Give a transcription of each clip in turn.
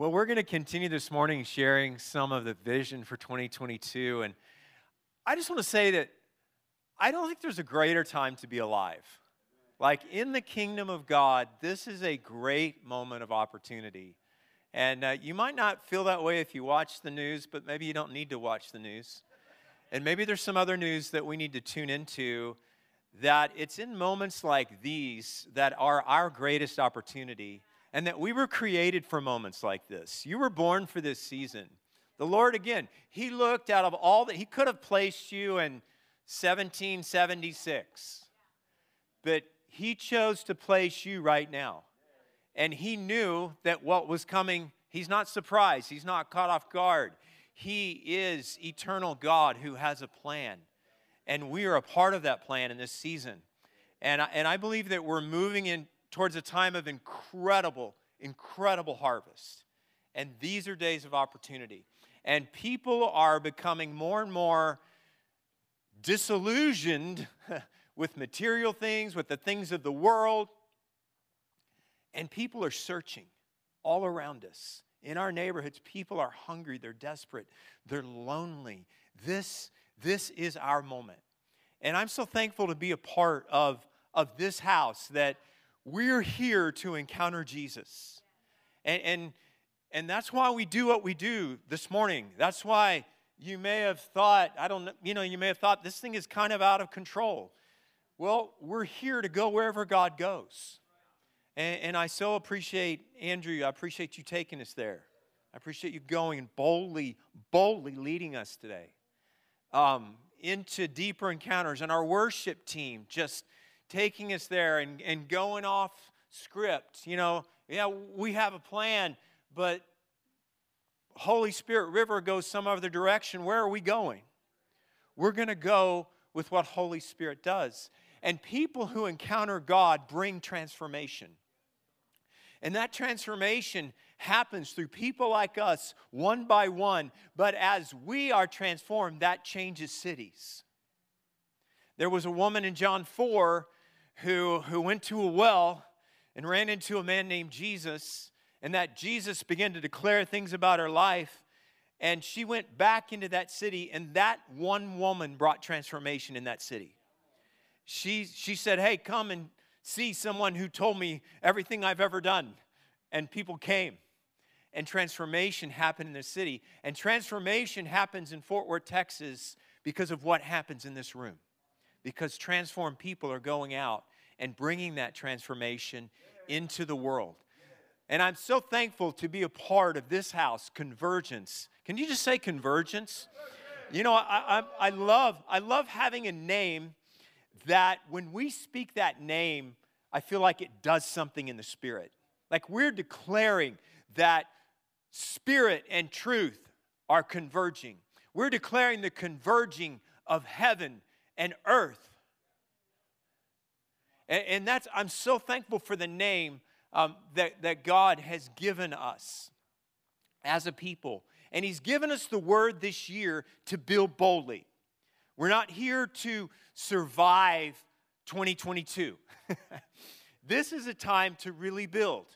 Well, we're going to continue this morning sharing some of the vision for 2022. And I just want to say that I don't think there's a greater time to be alive. Like in the kingdom of God, this is a great moment of opportunity. And uh, you might not feel that way if you watch the news, but maybe you don't need to watch the news. And maybe there's some other news that we need to tune into that it's in moments like these that are our greatest opportunity and that we were created for moments like this. You were born for this season. The Lord, again, He looked out of all that, He could have placed you in 1776, but He chose to place you right now. And He knew that what was coming, He's not surprised, He's not caught off guard. He is eternal God who has a plan. And we are a part of that plan in this season. And I, and I believe that we're moving in towards a time of incredible, incredible harvest. And these are days of opportunity. And people are becoming more and more disillusioned with material things, with the things of the world. And people are searching all around us. In our neighborhoods, people are hungry, they're desperate, they're lonely. This, this is our moment. And I'm so thankful to be a part of, of this house that we're here to encounter Jesus. And, and, and that's why we do what we do this morning. That's why you may have thought, I don't know, you know, you may have thought this thing is kind of out of control. Well, we're here to go wherever God goes. And, and I so appreciate, Andrew, I appreciate you taking us there. I appreciate you going boldly, boldly leading us today um, into deeper encounters. And our worship team just taking us there and, and going off script. You know, yeah, we have a plan, but Holy Spirit River goes some other direction. Where are we going? We're going to go with what Holy Spirit does. And people who encounter God bring transformation. And that transformation happens through people like us, one by one. But as we are transformed, that changes cities. There was a woman in John 4 who, who went to a well and ran into a man named Jesus, and that Jesus began to declare things about her life. And she went back into that city, and that one woman brought transformation in that city. She, she said, Hey, come and see someone who told me everything I've ever done. And people came, and transformation happened in the city. And transformation happens in Fort Worth, Texas, because of what happens in this room. Because transformed people are going out and bringing that transformation into the world. And I'm so thankful to be a part of this house, Convergence. Can you just say convergence? You know, I, I, I, love, I love having a name that when we speak that name, I feel like it does something in the spirit. Like we're declaring that spirit and truth are converging. We're declaring the converging of heaven and earth and, and that's, I'm so thankful for the name um, that, that God has given us as a people. And He's given us the word this year to build boldly. We're not here to survive 2022. this is a time to really build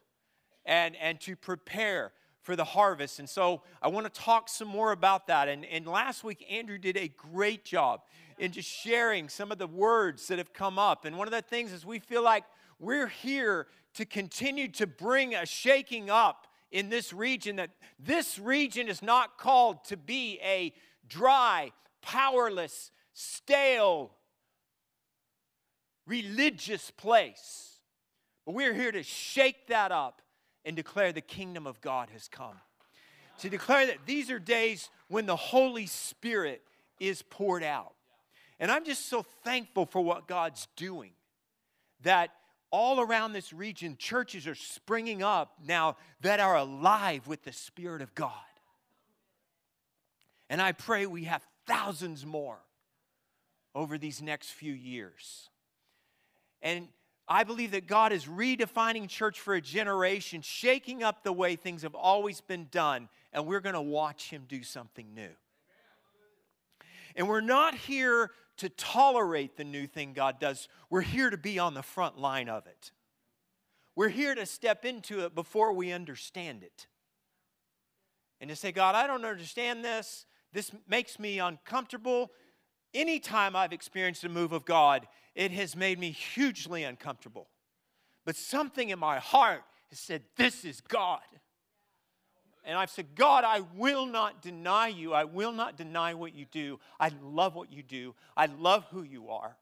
and, and to prepare for the harvest. And so I want to talk some more about that. And, and last week, Andrew did a great job in just sharing some of the words that have come up. And one of the things is we feel like we're here to continue to bring a shaking up in this region, that this region is not called to be a dry, powerless, stale, religious place. But we're here to shake that up and declare the kingdom of God has come. To declare that these are days when the Holy Spirit is poured out. And I'm just so thankful for what God's doing. That all around this region, churches are springing up now that are alive with the Spirit of God. And I pray we have thousands more over these next few years. And I believe that God is redefining church for a generation, shaking up the way things have always been done, and we're going to watch Him do something new. And we're not here to tolerate the new thing God does, we're here to be on the front line of it. We're here to step into it before we understand it. and to say, God, I don't understand this. This makes me uncomfortable. Anytime I've experienced a move of God, it has made me hugely uncomfortable. But something in my heart has said, This is God. And I've said, God, I will not deny you. I will not deny what you do. I love what you do. I love who you are.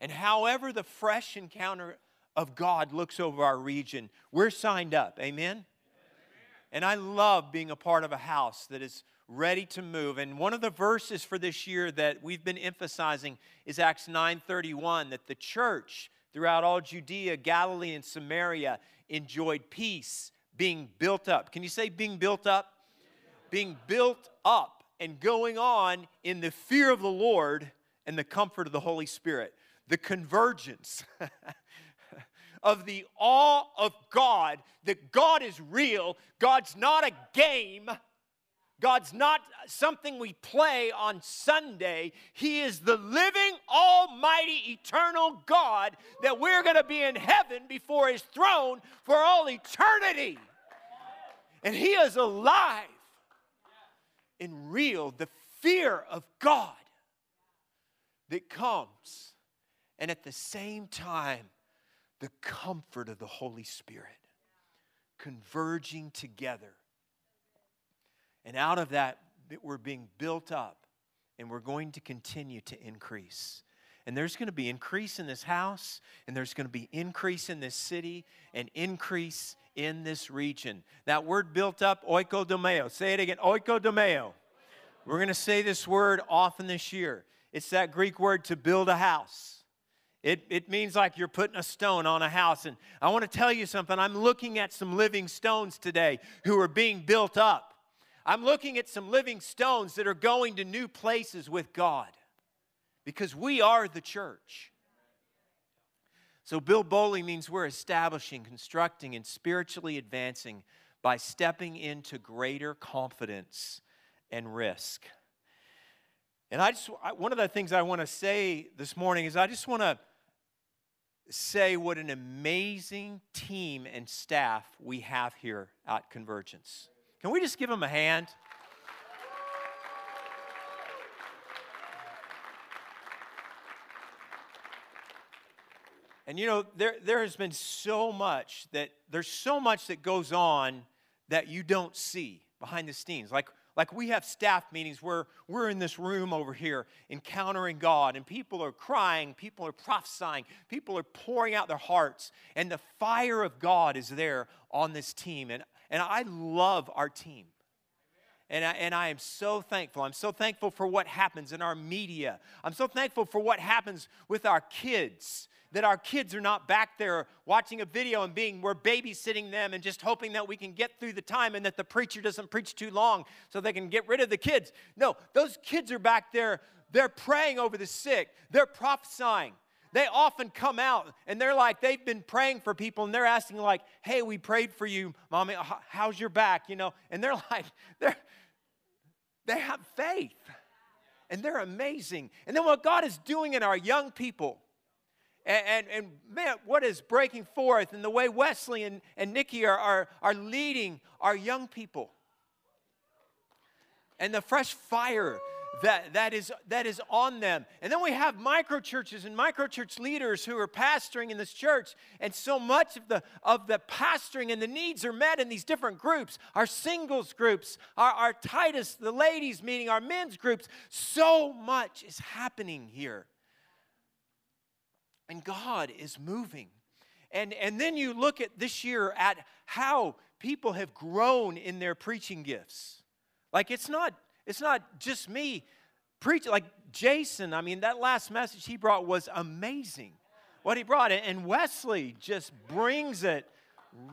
And however the fresh encounter of God looks over our region, we're signed up. Amen? And I love being a part of a house that is ready to move. And one of the verses for this year that we've been emphasizing is Acts 9:31 that the church throughout all Judea, Galilee and Samaria enjoyed peace, being built up. Can you say being built up? Being built up and going on in the fear of the Lord and the comfort of the Holy Spirit. The convergence of the awe of God, that God is real, God's not a game. God's not something we play on Sunday. He is the living, almighty, eternal God that we're going to be in heaven before His throne for all eternity. And He is alive in real, the fear of God that comes. And at the same time, the comfort of the Holy Spirit converging together. And out of that, we're being built up and we're going to continue to increase. And there's going to be increase in this house, and there's going to be increase in this city, and increase in this region. That word built up, oikodomeo. Say it again, oikodomeo. We're going to say this word often this year. It's that Greek word to build a house. It, it means like you're putting a stone on a house. And I want to tell you something. I'm looking at some living stones today who are being built up. I'm looking at some living stones that are going to new places with God because we are the church. So, build boldly means we're establishing, constructing, and spiritually advancing by stepping into greater confidence and risk. And I just, one of the things I want to say this morning is I just want to say what an amazing team and staff we have here at Convergence. Can we just give them a hand? And you know, there, there has been so much that there's so much that goes on that you don't see behind the scenes. Like like we have staff meetings where we're in this room over here encountering God, and people are crying, people are prophesying, people are pouring out their hearts, and the fire of God is there on this team. And, and I love our team. And I, and I am so thankful. I'm so thankful for what happens in our media. I'm so thankful for what happens with our kids that our kids are not back there watching a video and being, we're babysitting them and just hoping that we can get through the time and that the preacher doesn't preach too long so they can get rid of the kids. No, those kids are back there, they're praying over the sick, they're prophesying. They often come out and they're like, they've been praying for people and they're asking, like, hey, we prayed for you, mommy, how's your back? You know, and they're like, they're, they have faith and they're amazing. And then what God is doing in our young people, and, and, and, man, what is breaking forth and the way Wesley and, and Nikki are, are, are leading our young people. And the fresh fire that, that, is, that is on them. And then we have micro churches and micro church leaders who are pastoring in this church. And so much of the, of the pastoring and the needs are met in these different groups our singles groups, our, our Titus, the ladies meeting, our men's groups. So much is happening here. And God is moving. And, and then you look at this year at how people have grown in their preaching gifts. Like it's not, it's not just me preaching, like Jason, I mean, that last message he brought was amazing. What he brought, and Wesley just brings it,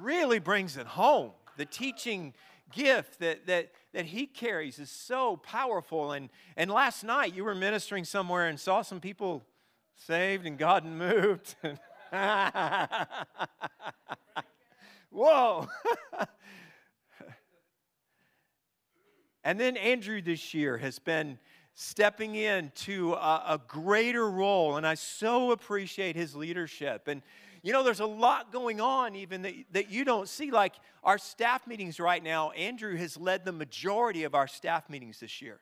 really brings it home. The teaching gift that, that, that he carries is so powerful. And, and last night you were ministering somewhere and saw some people saved and God moved. Whoa. and then Andrew this year has been stepping into a, a, greater role, and I so appreciate his leadership. And you know, there's a lot going on even that, that you don't see. Like our staff meetings right now, Andrew has led the majority of our staff meetings this year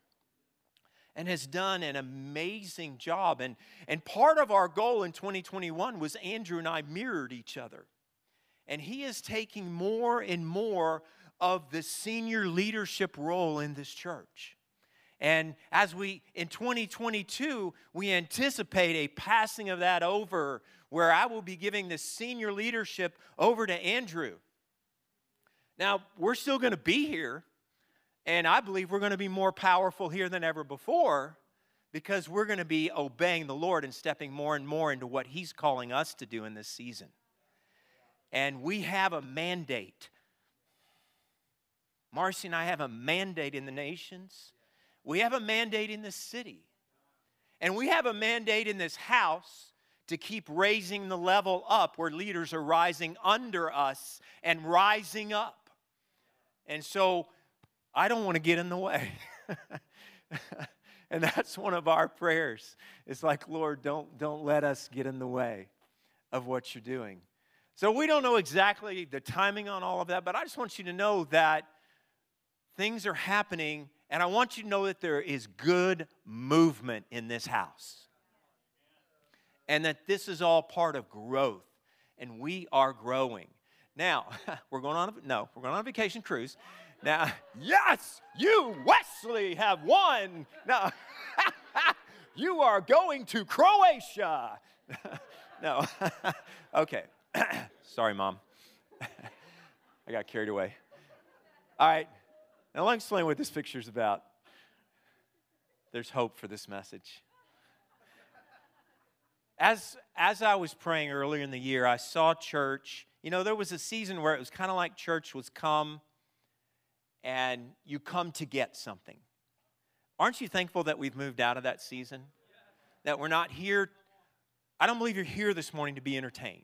and has done an amazing job. And, and part of our goal in 2021 was Andrew and I mirrored each other. And he is taking more and more of the senior leadership role in this church. And as we, in 2022, we anticipate a passing of that over where I will be giving the senior leadership over to Andrew. Now, we're still going to be here, and I believe we're going to be more powerful here than ever before because we're going to be obeying the Lord and stepping more and more into what He's calling us to do in this season. And we have a mandate. Marcy and I have a mandate in the nations, we have a mandate in the city, and we have a mandate in this house to keep raising the level up where leaders are rising under us and rising up. And so I don't want to get in the way. and that's one of our prayers. It's like, Lord, don't, don't let us get in the way of what you're doing. So we don't know exactly the timing on all of that, but I just want you to know that things are happening, and I want you to know that there is good movement in this house. And that this is all part of growth, and we are growing. Now, we're going on, no, we're going on a vacation cruise. Now, yes, you, Wesley, have won. Now, you are going to Croatia. no, okay. Sorry, Mom. I got carried away. All right, now me explain what this picture is about. There's hope for this message. As, as I was praying earlier in the year, I saw church. You know, there was a season where it was kind of like church was come and you come to get something. Aren't you thankful that we've moved out of that season? That we're not here. I don't believe you're here this morning to be entertained.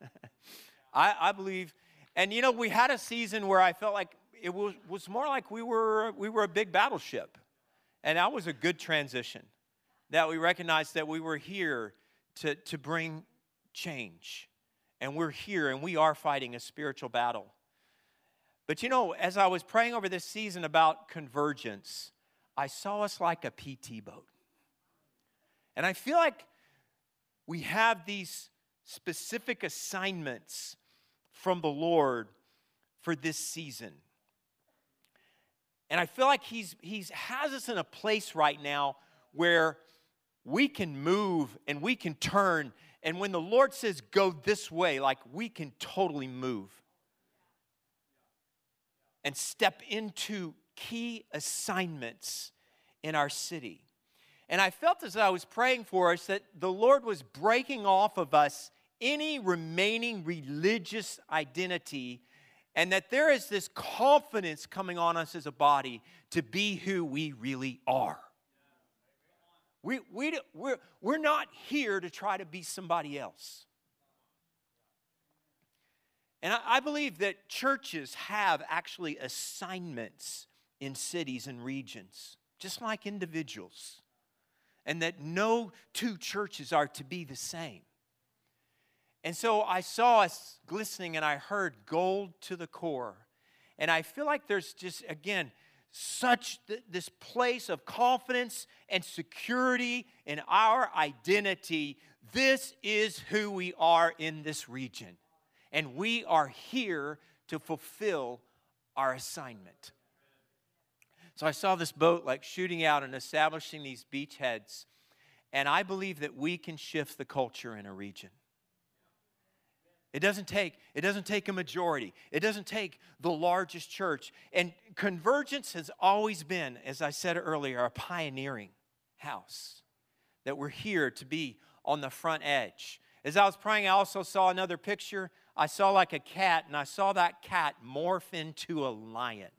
I, I believe, and you know, we had a season where I felt like it was, was more like we were, we were a big battleship. And that was a good transition. That we recognized that we were here to, to bring change. And we're here and we are fighting a spiritual battle. But you know, as I was praying over this season about convergence, I saw us like a PT boat. And I feel like we have these specific assignments from the Lord for this season. And I feel like he's, he's has us in a place right now where we can move and we can turn. And when the Lord says, go this way, like we can totally move and step into key assignments in our city. And I felt as I was praying for us that the Lord was breaking off of us any remaining religious identity and that there is this confidence coming on us as a body to be who we really are. We, we, we're, we're not here to try to be somebody else. And I, I believe that churches have actually assignments in cities and regions, just like individuals, and that no two churches are to be the same. And so I saw us glistening and I heard gold to the core. And I feel like there's just, again, such th- this place of confidence and security in our identity. This is who we are in this region and we are here to fulfill our assignment. So I saw this boat like shooting out and establishing these beachheads, and I believe that we can shift the culture in a region. It doesn't take it doesn't take a majority. It doesn't take the largest church. And Convergence has always been, as I said earlier, a pioneering house. That we're here to be on the front edge. As I was praying, I also saw another picture I saw like a cat, and I saw that cat morph into a lion.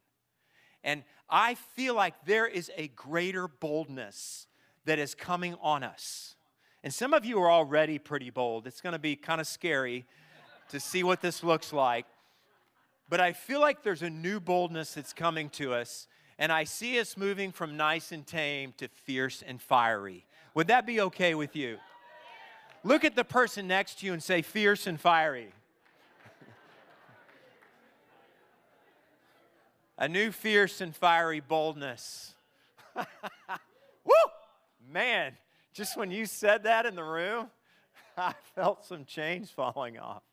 And I feel like there is a greater boldness that is coming on us. And some of you are already pretty bold. It's going to be kind of scary to see what this looks like. But I feel like there's a new boldness that's coming to us. And I see us moving from nice and tame to fierce and fiery. Would that be okay with you? Look at the person next to you and say, fierce and fiery. A new fierce and fiery boldness. Woo! Man, just when you said that in the room, I felt some chains falling off.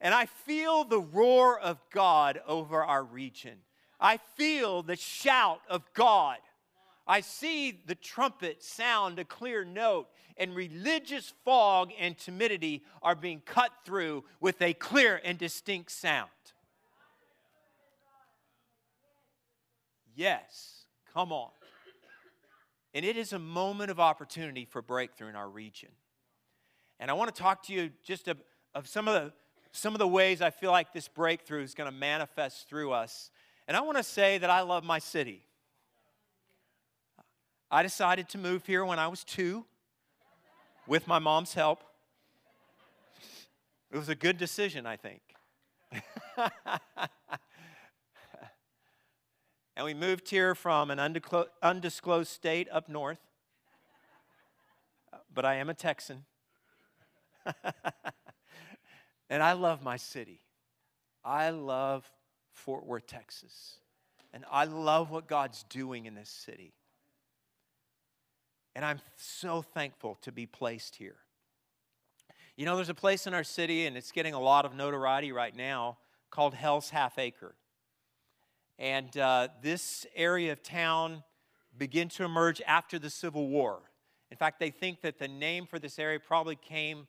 And I feel the roar of God over our region. I feel the shout of God. I see the trumpet sound a clear note, and religious fog and timidity are being cut through with a clear and distinct sound. Yes, come on. And it is a moment of opportunity for breakthrough in our region. And I want to talk to you just of, of some, of the, some of the ways I feel like this breakthrough is going to manifest through us. And I want to say that I love my city. I decided to move here when I was two with my mom's help. It was a good decision, I think. and we moved here from an undisclosed state up north. But I am a Texan. and I love my city. I love Fort Worth, Texas. And I love what God's doing in this city. And I'm so thankful to be placed here. You know, there's a place in our city, and it's getting a lot of notoriety right now, called Hell's Half Acre. And uh, this area of town began to emerge after the Civil War. In fact, they think that the name for this area probably came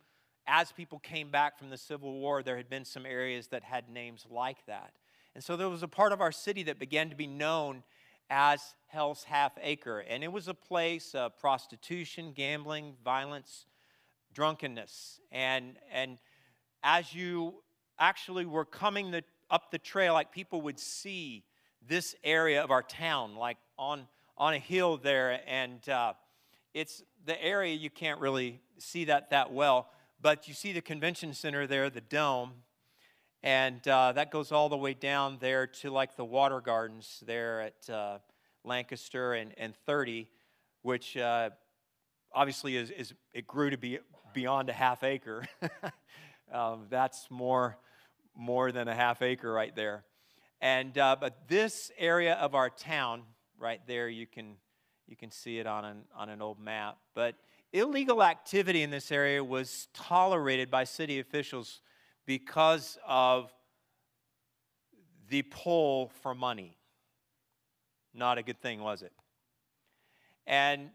as people came back from the Civil War. There had been some areas that had names like that. And so there was a part of our city that began to be known as Hell's Half Acre. And it was a place of prostitution, gambling, violence, drunkenness. And, and as you actually were coming the, up the trail, like people would see this area of our town, like on, on a hill there. And uh, it's the area you can't really see that that well, but you see the convention center there, the dome and uh, that goes all the way down there to like the water gardens there at uh, Lancaster and, and 30, which uh, obviously is, is, it grew to be beyond a half acre. um, that's more, more than a half acre right there. And, uh, but this area of our town, right there, you can, you can see it on an, on an old map. But illegal activity in this area was tolerated by city officials because of the pull for money. Not a good thing, was it? And,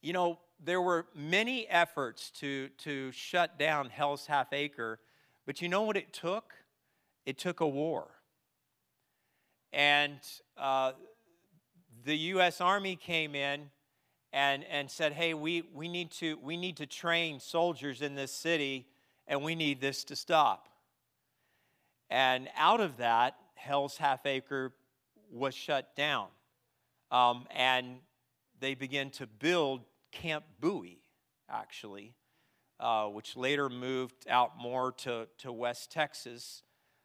you know, there were many efforts to, to shut down Hell's Half Acre, but you know what it took? It took a war. And uh, the U.S. Army came in and, and said, hey, we, we, need to, we need to train soldiers in this city and we need this to stop. And out of that, Hell's Half Acre was shut down. Um, and they began to build Camp Bowie, actually, uh, which later moved out more to, to West Texas.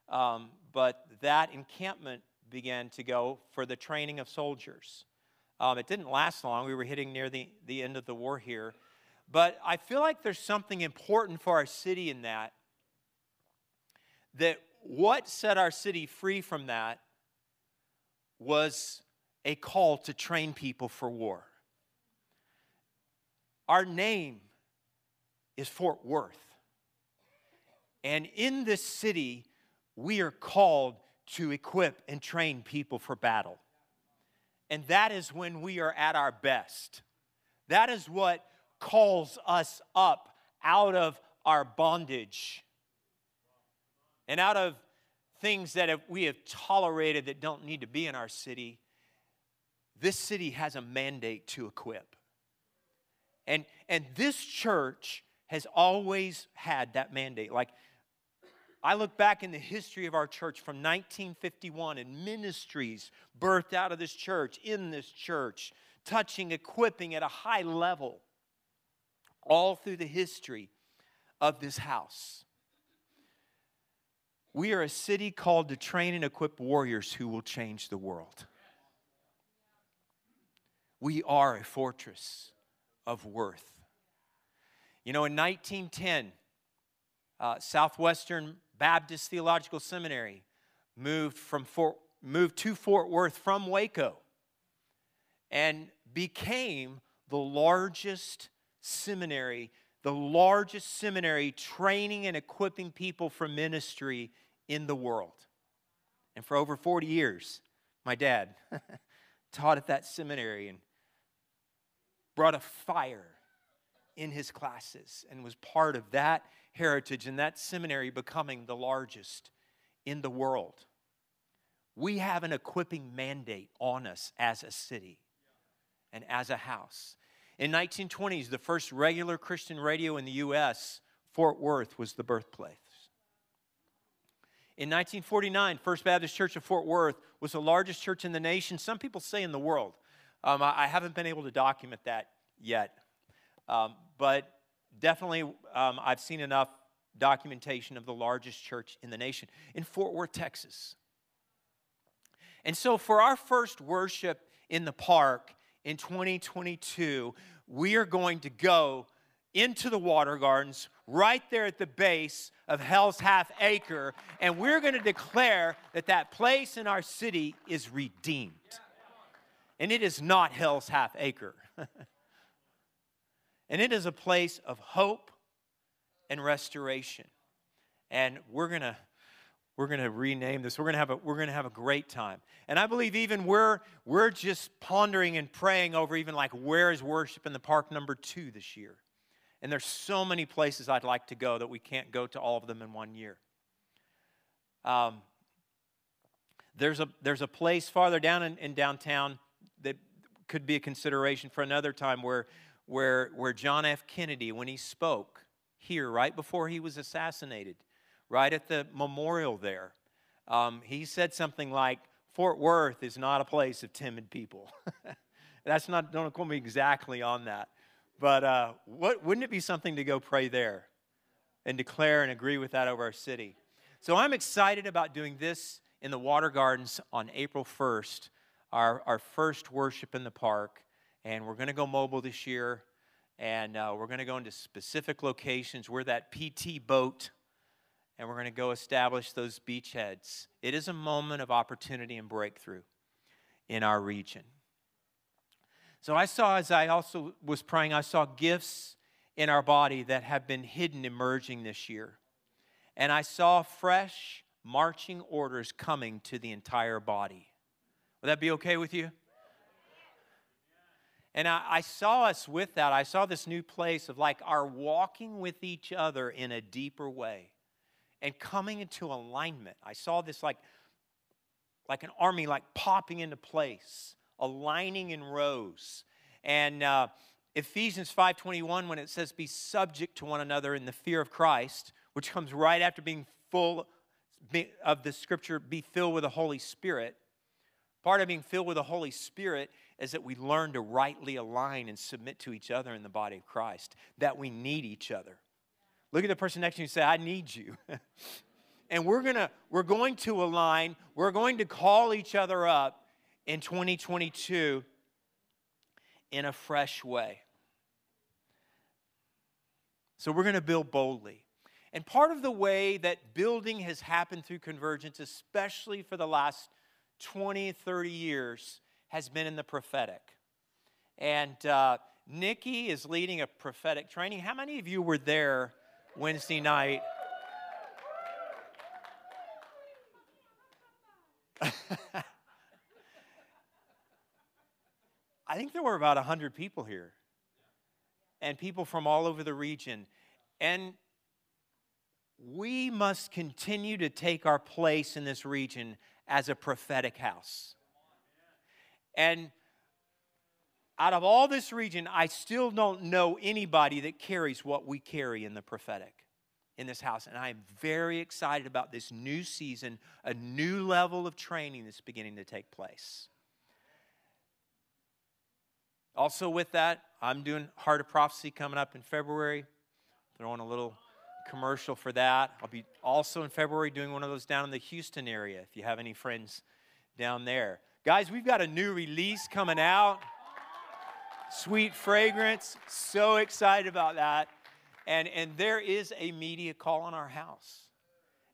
Um, but that encampment began to go for the training of soldiers. Um, it didn't last long. We were hitting near the, the end of the war here. But I feel like there's something important for our city in that. That what set our city free from that was a call to train people for war. Our name is Fort Worth. And in this city, we are called to equip and train people for battle. And that is when we are at our best. That is what calls us up out of our bondage and out of things that we have tolerated that don't need to be in our city. This city has a mandate to equip. And, and this church has always had that mandate. Like, I look back in the history of our church from 1951 and ministries birthed out of this church, in this church, touching, equipping at a high level all through the history of this house. We are a city called to train and equip warriors who will change the world. We are a fortress of worth. You know, in 1910, uh, Southwestern Baptist Theological Seminary moved from Fort, moved to Fort Worth from Waco and became the largest seminary, the largest seminary training and equipping people for ministry in the world. And for over 40 years, my dad taught at that seminary and brought a fire in his classes and was part of that heritage and that seminary becoming the largest in the world. We have an equipping mandate on us as a city and as a house. In 1920s, the first regular Christian radio in the U.S., Fort Worth was the birthplace. In 1949, First Baptist Church of Fort Worth was the largest church in the nation. Some people say in the world. Um, I, I, haven't been able to document that yet. Um, but definitely, um, I've seen enough documentation of the largest church in the nation in Fort Worth, Texas. And so, for our first worship in the park in 2022, we are going to go into the water gardens right there at the base of Hell's Half Acre, and we're going to declare that that place in our city is redeemed. And it is not Hell's Half Acre. and it is a place of hope and restoration. And we're going to we're going to rename this. We're going to have a we're going to have a great time. And I believe even we're we're just pondering and praying over even like where is worship in the park number 2 this year. And there's so many places I'd like to go that we can't go to all of them in one year. Um, there's a there's a place farther down in, in downtown that could be a consideration for another time where where where John F. Kennedy, when he spoke here right before he was assassinated, right at the memorial there. Um, he said something like, Fort Worth is not a place of timid people. That's not, don't quote me exactly on that. But uh, what, wouldn't it be something to go pray there and declare and agree with that over our city? So I'm excited about doing this in the Water Gardens on April 1st, our, our first worship in the park. And we're going to go mobile this year. And uh, we're going to go into specific locations We're that PT boat and we're going to go establish those beachheads. It is a moment of opportunity and breakthrough in our region. So I saw, as I also was praying, I saw gifts in our body that have been hidden emerging this year. And I saw fresh marching orders coming to the entire body. Would that be okay with you? And I, I, saw us with that. I saw this new place of like our walking with each other in a deeper way and coming into alignment. I saw this like, like an army like popping into place, aligning in rows. And uh, Ephesians 5:21, when it says, "Be subject to one another in the fear of Christ," which comes right after being full of the Scripture, "Be filled with the Holy Spirit." Part of being filled with the Holy Spirit is that we learn to rightly align and submit to each other in the body of Christ. That we need each other. Look at the person next to you and say, I need you. and we're gonna, we're going to align, we're going to call each other up in 2022 in a fresh way. So we're gonna build boldly. And part of the way that building has happened through convergence, especially for the last 20, 30 years, has been in the prophetic. And uh, Nikki is leading a prophetic training. How many of you were there Wednesday night. I think there were about 100 people here, and people from all over the region. And we must continue to take our place in this region as a prophetic house. And out of all this region, I still don't know anybody that carries what we carry in the prophetic in this house. And I am very excited about this new season, a new level of training that's beginning to take place. Also, with that, I'm doing Heart of Prophecy coming up in February. Throwing a little commercial for that. I'll be also in February doing one of those down in the Houston area if you have any friends down there. Guys, we've got a new release coming out sweet fragrance. So excited about that. And, and there is a media call on our house.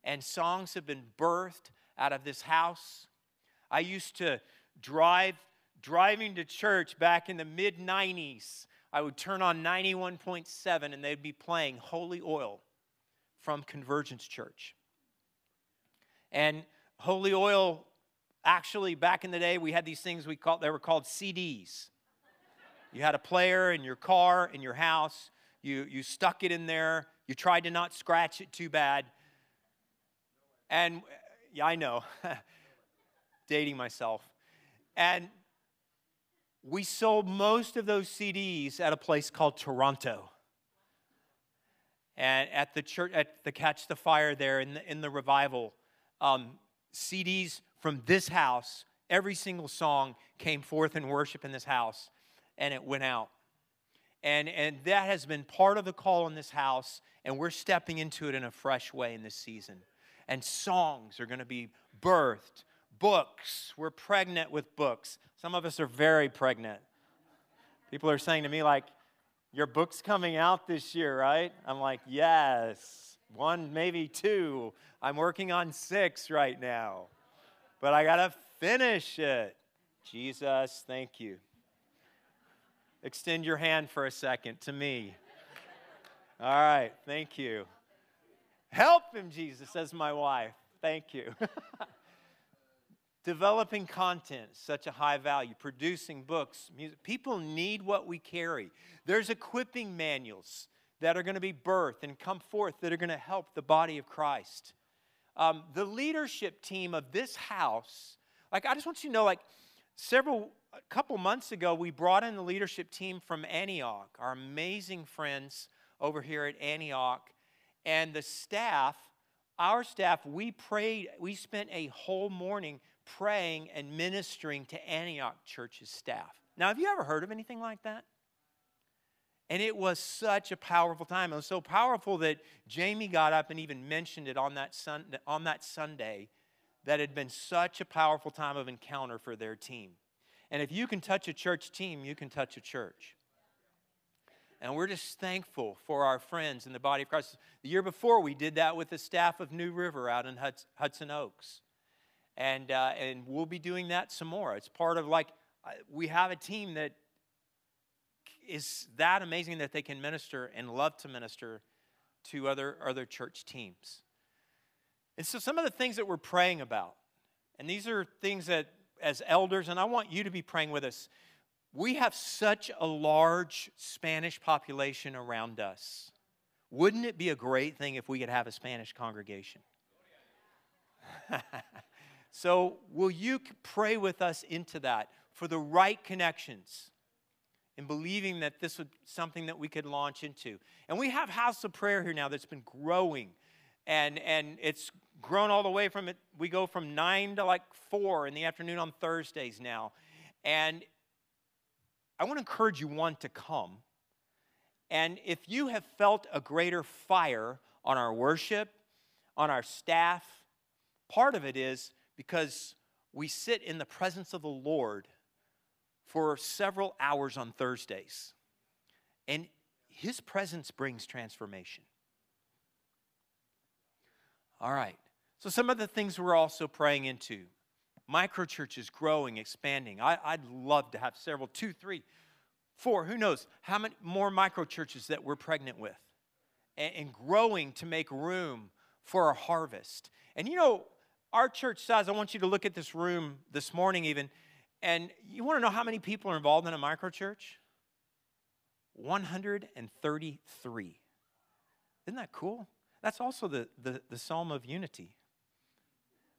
And songs have been birthed out of this house. I used to drive, driving to church back in the mid 90s. I would turn on 91.7 and they'd be playing Holy Oil from Convergence Church. And Holy Oil, actually, back in the day, we had these things we called, they were called CDs. You had a player in your car, in your house, you, you stuck it in there, you tried to not scratch it too bad. And yeah, I know, dating myself. And we sold most of those CDs at a place called Toronto. And at the church, at the Catch the Fire there in the, in the revival, um, CDs from this house, every single song came forth in worship in this house, and it went out. And, and that has been part of the call in this house, and we're stepping into it in a fresh way in this season. And songs are going to be birthed, books. We're pregnant with books. Some of us are very pregnant. People are saying to me, like, your book's coming out this year, right? I'm like, yes. One, maybe two. I'm working on six right now. But I got to finish it. Jesus, thank you. Extend your hand for a second to me. All right, thank you. Help him, Jesus, says my wife. Thank you. Developing content, such a high value, producing books, music. People need what we carry. There's equipping manuals that are going to be birthed and come forth that are going to help the body of Christ. Um, the leadership team of this house, like, I just want you to know, like, several, a couple months ago, we brought in the leadership team from Antioch, our amazing friends over here at Antioch. And the staff, our staff, we prayed, we spent a whole morning praying and ministering to Antioch Church's staff. Now, have you ever heard of anything like that? And it was such a powerful time. It was so powerful that Jamie got up and even mentioned it on that, sun, on that Sunday that had been such a powerful time of encounter for their team. And if you can touch a church team, you can touch a church. And we're just thankful for our friends in the body of Christ. The year before, we did that with the staff of New River out in Hudson Oaks. And, uh, and we'll be doing that some more. It's part of like, we have a team that is that amazing that they can minister and love to minister to other, other church teams. And so, some of the things that we're praying about, and these are things that, as elders, and I want you to be praying with us, we have such a large Spanish population around us. Wouldn't it be a great thing if we could have a Spanish congregation? so, will you pray with us into that for the right connections? And believing that this was something that we could launch into. And we have House of Prayer here now that's been growing. And, and it's grown all the way from it. We go from nine to like four in the afternoon on Thursdays now. And I want to encourage you, one, to come. And if you have felt a greater fire on our worship, on our staff, part of it is because we sit in the presence of the Lord for several hours on Thursdays. And his presence brings transformation. All right. So, some of the things we're also praying into micro churches growing, expanding. I, would love to have several, two, three, four, who knows, how many more micro churches that we're pregnant with and, and growing to make room for a harvest. And you know, our church size, I want you to look at this room this morning, even. And you want to know how many people are involved in a microchurch? 133. Isn't that cool? That's also the, the, the Psalm of Unity.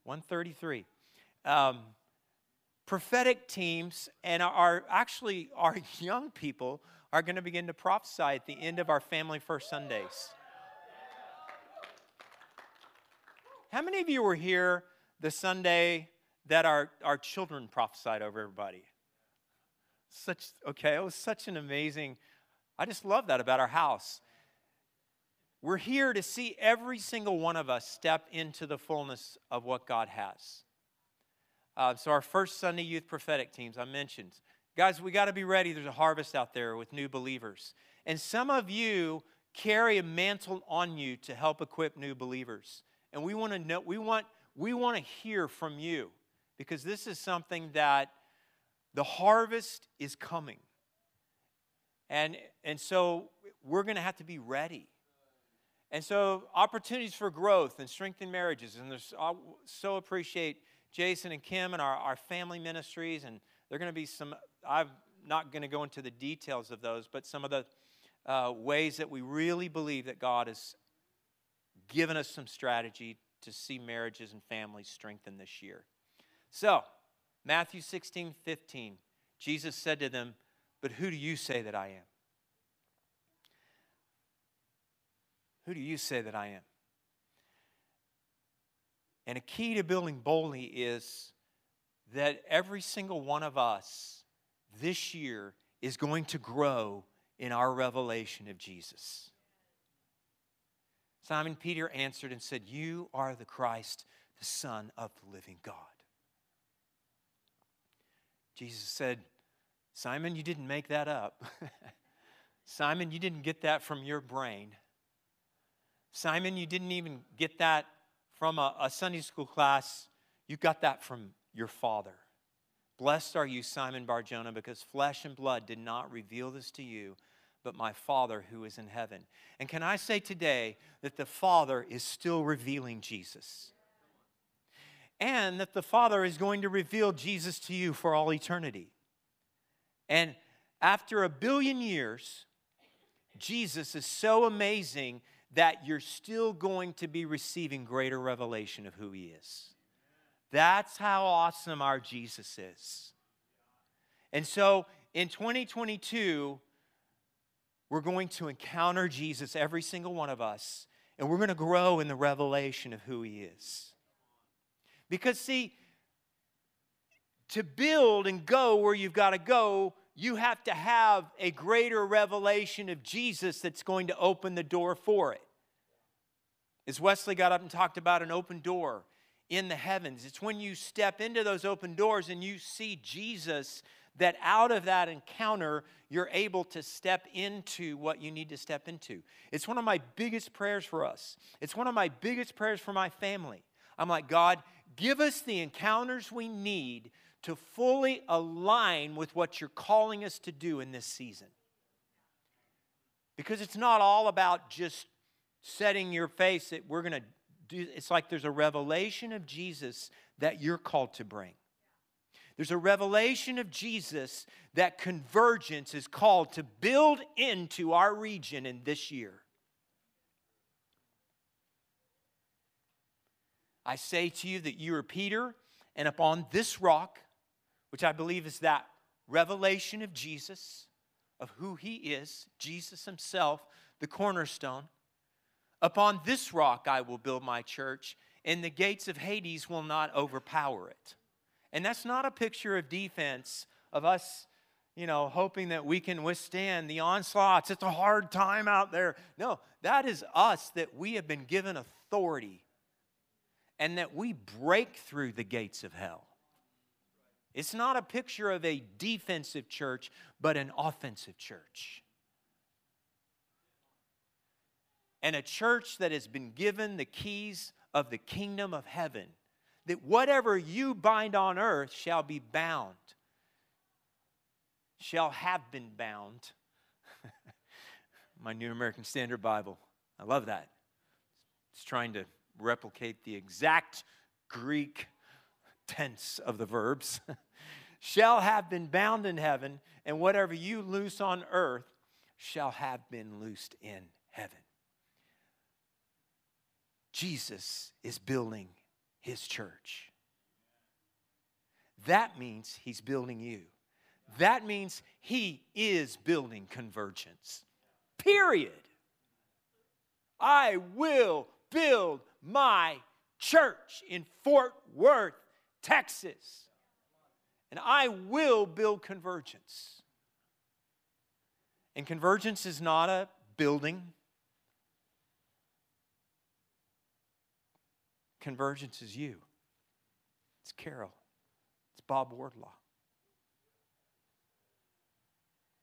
133. Um, prophetic teams and our actually our young people are going to begin to prophesy at the end of our Family First Sundays. How many of you were here the Sunday that our, our children prophesied over everybody. Such, okay, it was such an amazing, I just love that about our house. We're here to see every single one of us step into the fullness of what God has. Uh, so, our first Sunday youth prophetic teams, I mentioned. Guys, we got to be ready. There's a harvest out there with new believers. And some of you carry a mantle on you to help equip new believers. And we want to know, we want, we want to hear from you because this is something that the harvest is coming. And, and so we're going to have to be ready. And so opportunities for growth and strengthen marriages. And there's, I so appreciate Jason and Kim and our, our family ministries. And there are going to be some, I'm not going to go into the details of those, but some of the uh, ways that we really believe that God has given us some strategy to see marriages and families strengthen this year. So, Matthew 16, 15, Jesus said to them, But who do you say that I am? Who do you say that I am? And a key to building boldly is that every single one of us this year is going to grow in our revelation of Jesus. Simon Peter answered and said, You are the Christ, the Son of the living God. Jesus said, Simon, you didn't make that up. Simon, you didn't get that from your brain. Simon, you didn't even get that from a, a Sunday school class. You got that from your father. Blessed are you, Simon Barjona, because flesh and blood did not reveal this to you, but my Father who is in heaven. And can I say today that the Father is still revealing Jesus? And that the Father is going to reveal Jesus to you for all eternity. And after a billion years, Jesus is so amazing that you're still going to be receiving greater revelation of who He is. That's how awesome our Jesus is. And so in 2022, we're going to encounter Jesus, every single one of us, and we're going to grow in the revelation of who He is. Because, see, to build and go where you've got to go, you have to have a greater revelation of Jesus that's going to open the door for it. As Wesley got up and talked about an open door in the heavens, it's when you step into those open doors and you see Jesus that out of that encounter, you're able to step into what you need to step into. It's one of my biggest prayers for us. It's one of my biggest prayers for my family. I'm like, God, give us the encounters we need to fully align with what you're calling us to do in this season. Because it's not all about just setting your face that we're going to do, it's like there's a revelation of Jesus that you're called to bring. There's a revelation of Jesus that convergence is called to build into our region in this year. I say to you that you are Peter, and upon this rock, which I believe is that revelation of Jesus, of who he is, Jesus himself, the cornerstone, upon this rock I will build my church, and the gates of Hades will not overpower it. And that's not a picture of defense, of us, you know, hoping that we can withstand the onslaughts. It's a hard time out there. No, that is us that we have been given authority and that we break through the gates of hell. It's not a picture of a defensive church, but an offensive church. And a church that has been given the keys of the kingdom of heaven that whatever you bind on earth shall be bound, shall have been bound. My New American Standard Bible. I love that. It's trying to replicate the exact Greek tense of the verbs. shall have been bound in heaven, and whatever you loose on earth shall have been loosed in heaven. Jesus is building his church. That means he's building you. That means he is building convergence. Period. I will build my church in Fort Worth, Texas. And I will build convergence. And convergence is not a building, Convergence is you. It's Carol. It's Bob Wardlaw.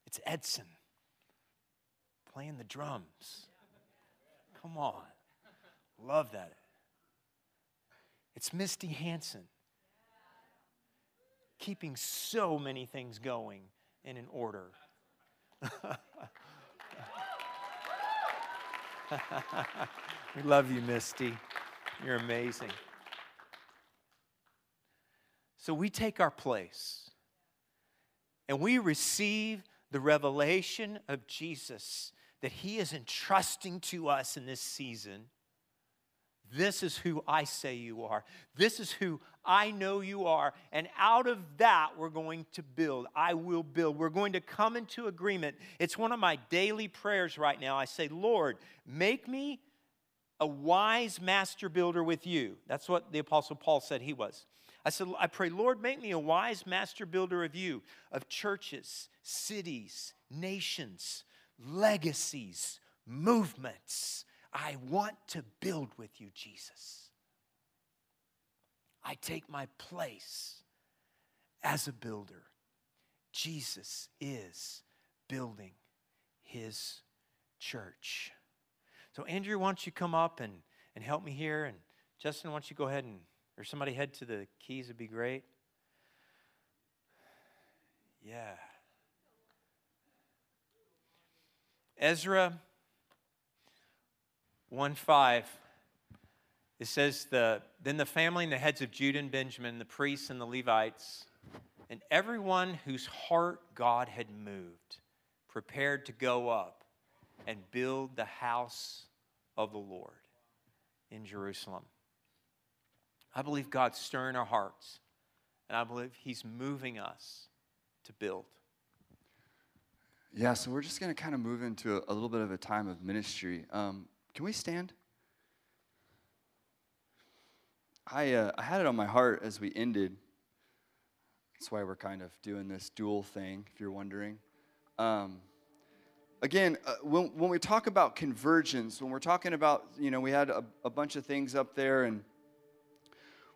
It's Edson playing the drums. Come on. Love that. It's Misty Hanson keeping so many things going in an order. we love you, Misty. You're amazing. So we take our place and we receive the revelation of Jesus that He is entrusting to us in this season. This is who I say you are. This is who I know you are. And out of that, we're going to build. I will build. We're going to come into agreement. It's one of my daily prayers right now. I say, Lord, make me a wise master builder with you. That's what the Apostle Paul said he was. I said, I pray, Lord, make me a wise master builder of you, of churches, cities, nations, legacies, movements. I want to build with you, Jesus. I take my place as a builder. Jesus is building his church. So, Andrew, why don't you come up and, and help me here? And Justin, why don't you go ahead and, or somebody head to the keys would be great. Yeah. Ezra 1 5. It says, the, Then the family and the heads of Judah and Benjamin, the priests and the Levites, and everyone whose heart God had moved, prepared to go up and build the house of the Lord in Jerusalem. I believe God's stirring our hearts, and I believe He's moving us to build. Yeah, so we're just going to kind of move into a, a, little bit of a time of ministry. Um, can we stand? I, uh, I had it on my heart as we ended. That's why we're kind of doing this dual thing, if you're wondering. Um, again, uh, when, when we talk about convergence, when we're talking about, you know, we had a, a bunch of things up there, and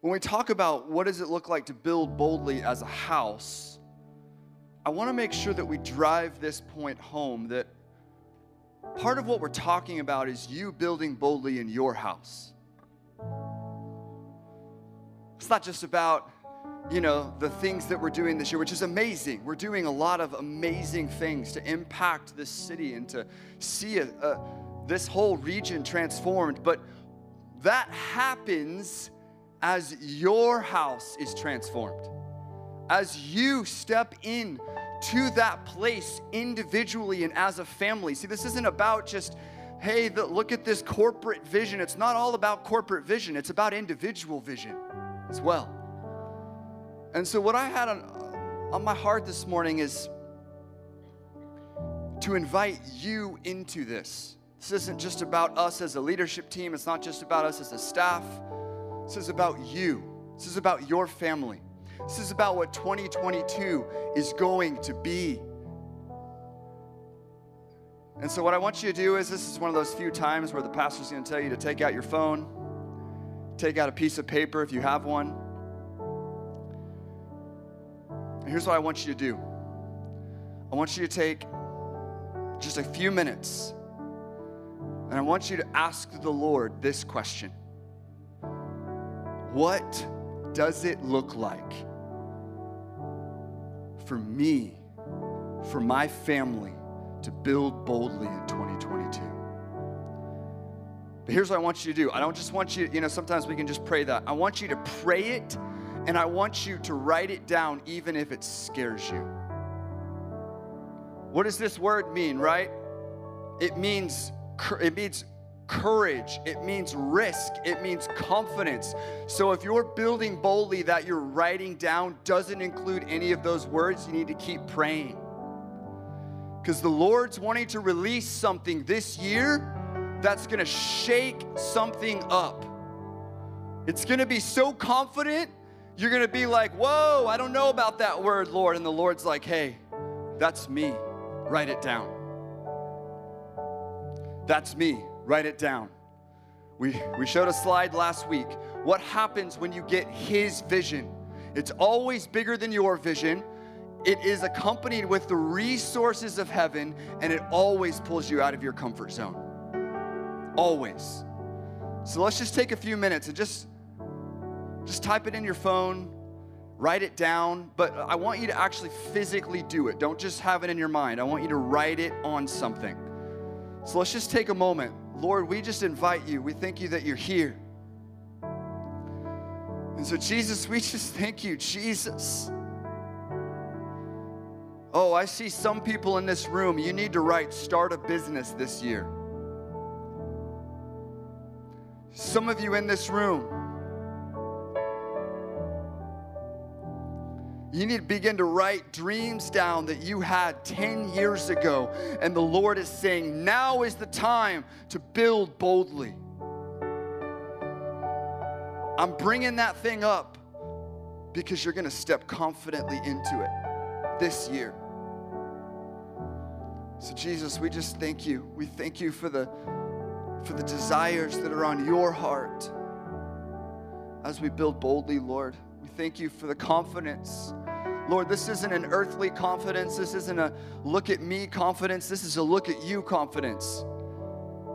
when we talk about what does it look like to build boldly as a house, I want to make sure that we drive this point home that part of what we're talking about is you building boldly in your house. It's not just about you know, the things that we're doing this year, which is amazing. We're doing a lot of amazing things to impact this city and to see a, a, this whole region transformed. But that happens as your house is transformed, as you step in to that place individually and as a family. See, this isn't about just, hey, the, look at this corporate vision. It's not all about corporate vision, it's about individual vision as well. And so, what I had on, on my heart this morning is to invite you into this. This isn't just about us as a leadership team, it's not just about us as a staff. This is about you, this is about your family. This is about what 2022 is going to be. And so, what I want you to do is this is one of those few times where the pastor's going to tell you to take out your phone, take out a piece of paper if you have one. And here's what I want you to do. I want you to take just a few minutes and I want you to ask the Lord this question. What does it look like for me, for my family, to build boldly in 2022? But here's what I want you to do. I don't just want you, you know, sometimes we can just pray that. I want you to pray it and I want you to write it down even if it scares you. What does this word mean, right? It means it means courage, it means risk, it means confidence. So if you're building boldly that you're writing down doesn't include any of those words, you need to keep praying. Because the Lord's wanting to release something this year that's to shake something up. It's to be so confident you're to be like, Whoa, I don't know about that word, Lord. And the Lord's like, Hey, that's me. Write it down. That's me. Write it down. We, we showed a slide last week. What happens when you get His vision? It's always bigger than your vision. It is accompanied with the resources of heaven, and it always pulls you out of your comfort zone. always. So let's just take a few minutes and just just type it in your phone, write it down, but I want you to actually physically do it. Don't just have it in your mind. I want you to write it on something. So let's just take a moment. Lord, we just invite you. We thank you that you're here. And so, Jesus, we just thank you, Jesus. Oh, I see some people in this room, you need to write start a business this year. Some of you in this room, You need to begin to write dreams down that you had 10 years ago. And the Lord is saying, now is the time to build boldly. I'm bringing that thing up because you're going to step confidently into it this year. So Jesus, we just thank you. We thank you for the for the desires that are on your heart as we build boldly, Lord. We thank you for the confidence. Lord, this isn't an earthly confidence. This isn't a look at me confidence. This is a look at you confidence.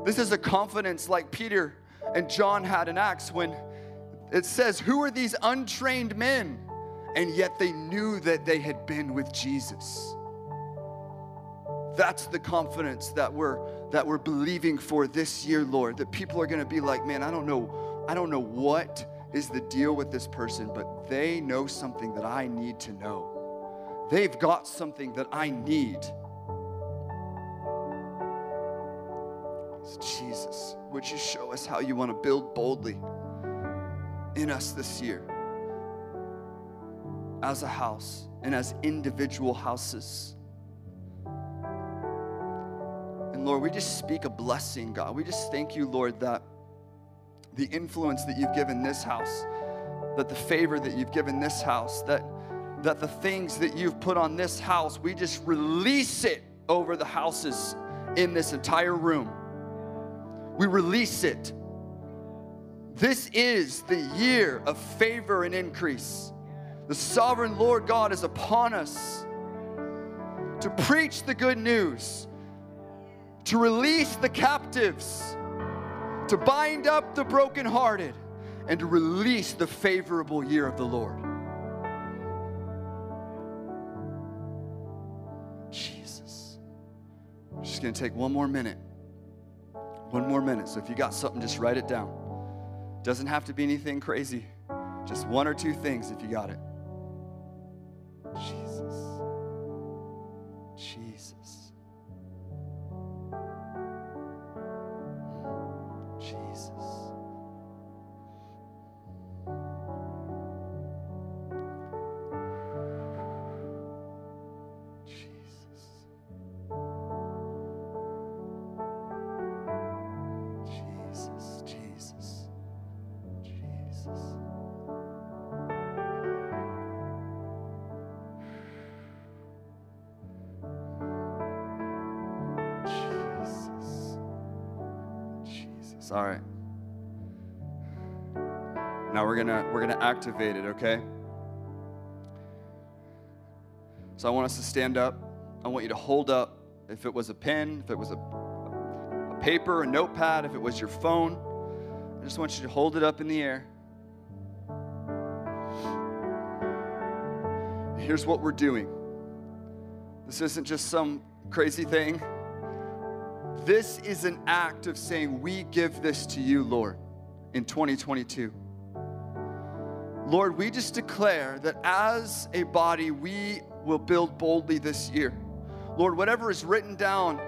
This is a confidence like Peter and John had in Acts when it says, Who are these untrained men? And yet they knew that they had been with Jesus. That's the confidence that we're that we're believing for this year, Lord. That people are going to be like, "Man, I don't know I don't know what is the deal with this person, but they know something that I need to know. They've got something that I need." So Jesus, would you show us how you want to build boldly in us this year as a house and as individual houses? And Lord, we just speak a blessing, God. We just thank you, Lord, that the influence that you've given this house, that the favor that you've given this house, that, that the things that you've put on this house, we just release it over the houses in this entire room. We release it. This is the year of favor and increase. The sovereign Lord God is upon us to preach the good news to release the captives, to bind up the brokenhearted, and to release the favorable year of the Lord. Jesus. I'm just going to take one more minute. One more minute. So if you got something, just write it down. Doesn't have to be anything crazy. Just one or two things if you got it. Jesus. Jesus. All right. Now we're gonna we're gonna activate it, okay? So I want us to stand up. I want you to hold up if it was a pen, if it was a, a paper, a notepad, if it was your phone. I just want you to hold it up in the air. Here's what we're doing. This isn't just some crazy thing. This is an act of saying, We give this to you, Lord, in 2022. Lord, we just declare that as a body, we will build boldly this year. Lord, whatever is written down,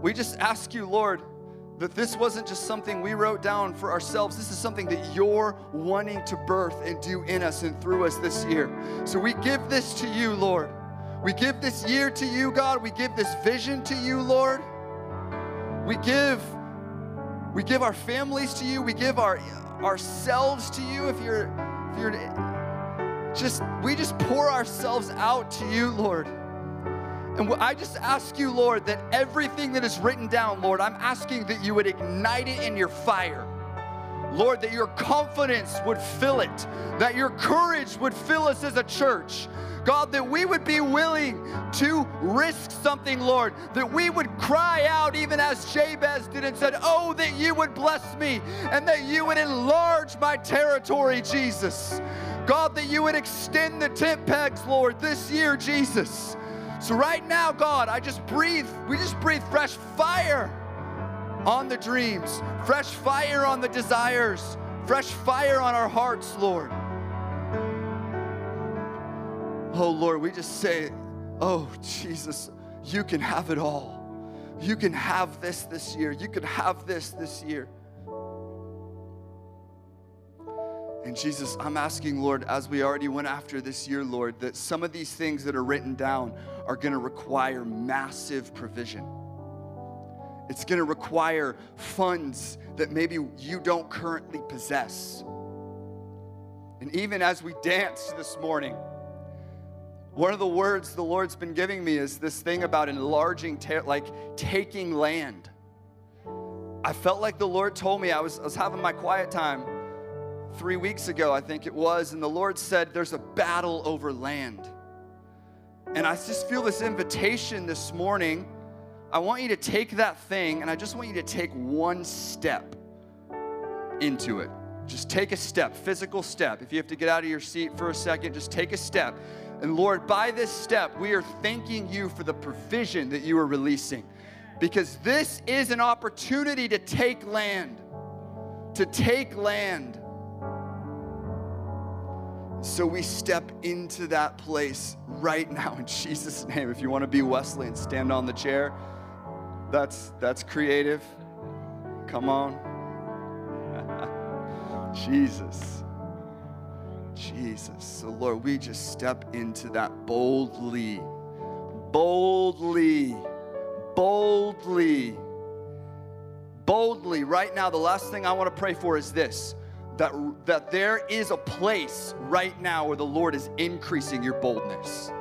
we just ask you, Lord, that this wasn't just something we wrote down for ourselves. This is something that you're wanting to birth and do in us and through us this year. So we give this to you, Lord. We give this year to you, God. We give this vision to you, Lord. We give we give our families to you. We give our ourselves to you if you're if you're just we just pour ourselves out to you, Lord. And I just ask you, Lord, that everything that is written down, Lord, I'm asking that you would ignite it in your fire. Lord, that your confidence would fill it, that your courage would fill us as a church. God, that we would be willing to risk something, Lord, that we would cry out even as Jabez did and said, Oh, that you would bless me and that you would enlarge my territory, Jesus. God, that you would extend the tent pegs, Lord, this year, Jesus. So right now, God, I just breathe, we just breathe fresh fire on the dreams, fresh fire on the desires, fresh fire on our hearts, Lord. Oh Lord, we just say, Oh Jesus, you can have it all. You can have this this year. You can have this this year. And Jesus, I'm asking, Lord, as we already went after this year, Lord, that some of these things that are written down are going to require massive provision. It's going to require funds that maybe you don't currently possess. And even as we danced this morning, one of the words the Lord's been giving me is this thing about enlarging, like taking land. I felt like the Lord told me, I was, I was having my quiet time three weeks ago, I think it was, and the Lord said, There's a battle over land. And I just feel this invitation this morning. I want you to take that thing and I just want you to take one step into it. Just take a step, physical step. If you have to get out of your seat for a second, just take a step. And Lord, by this step, we are thanking you for the provision that you are releasing. Because this is an opportunity to take land, to take land. So we step into that place right now in Jesus' name. If you want to be Wesley and stand on the chair, that's that's creative. Come on. Jesus. Jesus. So, Lord, we just step into that boldly, boldly, boldly, boldly. Right now, the last thing I want to pray for is this that, that there is a place right now where the Lord is increasing your boldness.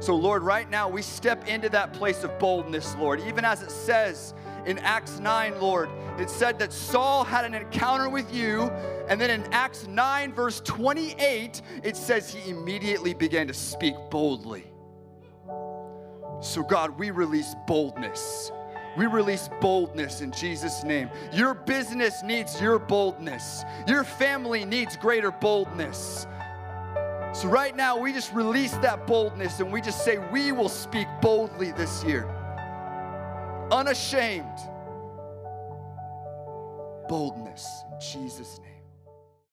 So, Lord, right now we step into that place of boldness, Lord, even as it says in Acts 9, Lord, it said that Saul had an encounter with you. And then in Acts 9, verse 28, it says he immediately began to speak boldly. So, God, we release boldness. We release boldness in Jesus' name. Your business needs your boldness, your family needs greater boldness. So, right now, we just release that boldness and we just say, We will speak boldly this year. Unashamed boldness in Jesus' name.